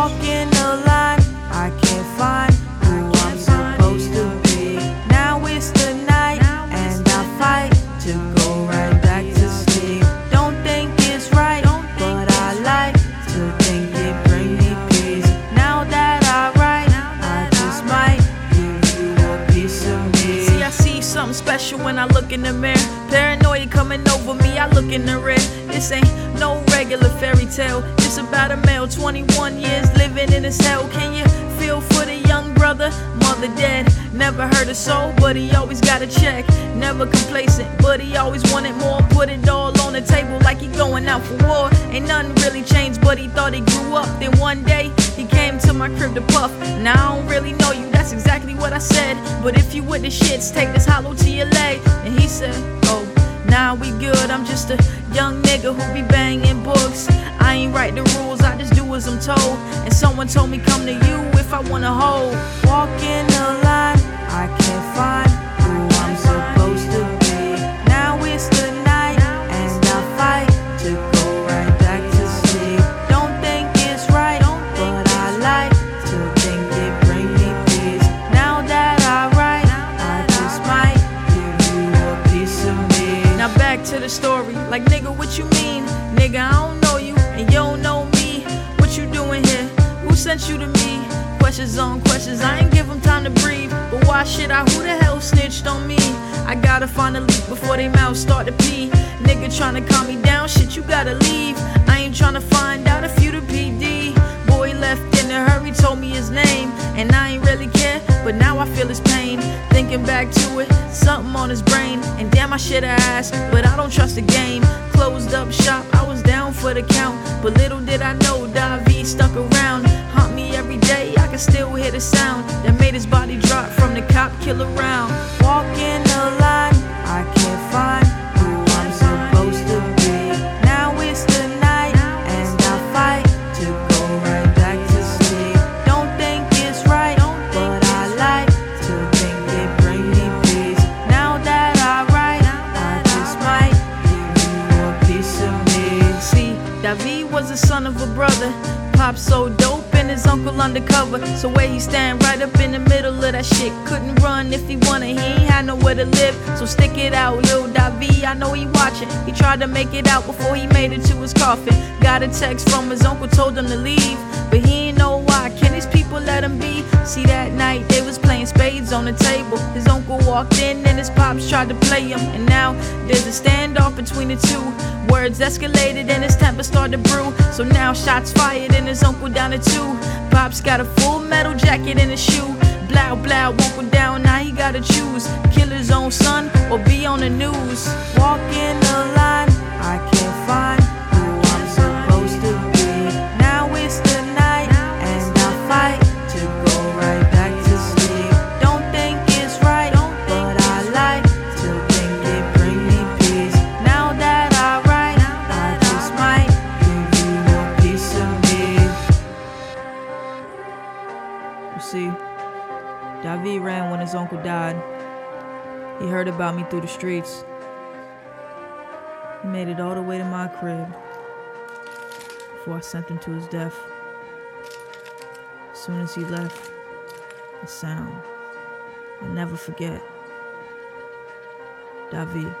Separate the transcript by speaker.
Speaker 1: walking. Something special when I look in the mirror. Paranoia coming over me, I look in the rear. This ain't no regular fairy tale. It's about a male, 21 years living in his hell. Can you feel for the young brother? Mother dead, never heard a soul, but he always got a check. Never complacent, but he always wanted more. Put it all on the table like he going out for war. Ain't nothing really changed, but he thought he grew up. Then one day my crib to puff. Now I don't really know you, that's exactly what I said. But if you with the shits, take this hollow to your leg. And he said, Oh, nah, we good. I'm just a young nigga who be banging books. I ain't write the rules, I just do as I'm told. And someone told me come to you if I wanna hold. Walking the to the story, like nigga, what you mean? Nigga, I don't know you, and you don't know me. What you doing here? Who sent you to me? Questions on questions, I ain't give them time to breathe. But why should I? Who the hell snitched on me? I gotta find a leak before they mouths start to pee. Nigga tryna calm me down, shit, you gotta leave. I ain't tryna find out if you the PD. Boy left in a hurry, told me his name, and I ain't really care. But now I feel his pain. Thinking back to it, something on his brain. And damn, I shoulda asked, but I don't trust the game. Closed up shop, I was down for the count. But little did I know, Dahvi stuck around. Haunt me every day, I can still hear the sound that made his body drop from the cop killer round. David was the son of a brother. Pop so dope and his uncle undercover. So where he stand right up in the middle of that shit. Couldn't run if he wanted, he ain't had nowhere to live. So stick it out, Lil Dahvi. I know he watching. He tried to make it out before he made it to his coffin. Got a text from his uncle, told him to leave. But he why. Can these people let him be? See that night they was playing spades on the table. His uncle walked in and his pops tried to play him. And now there's a standoff between the two. Words escalated and his temper started to brew. So now shots fired and his uncle down to two. Pops got a full metal jacket and a shoe. Blow, blow, uncle down, now he gotta choose. Kill his own son or be on the news. See, David ran when his uncle died. He heard about me through the streets. He made it all the way to my crib before I sent him to his death. As soon as he left, the sound. I'll never forget. David.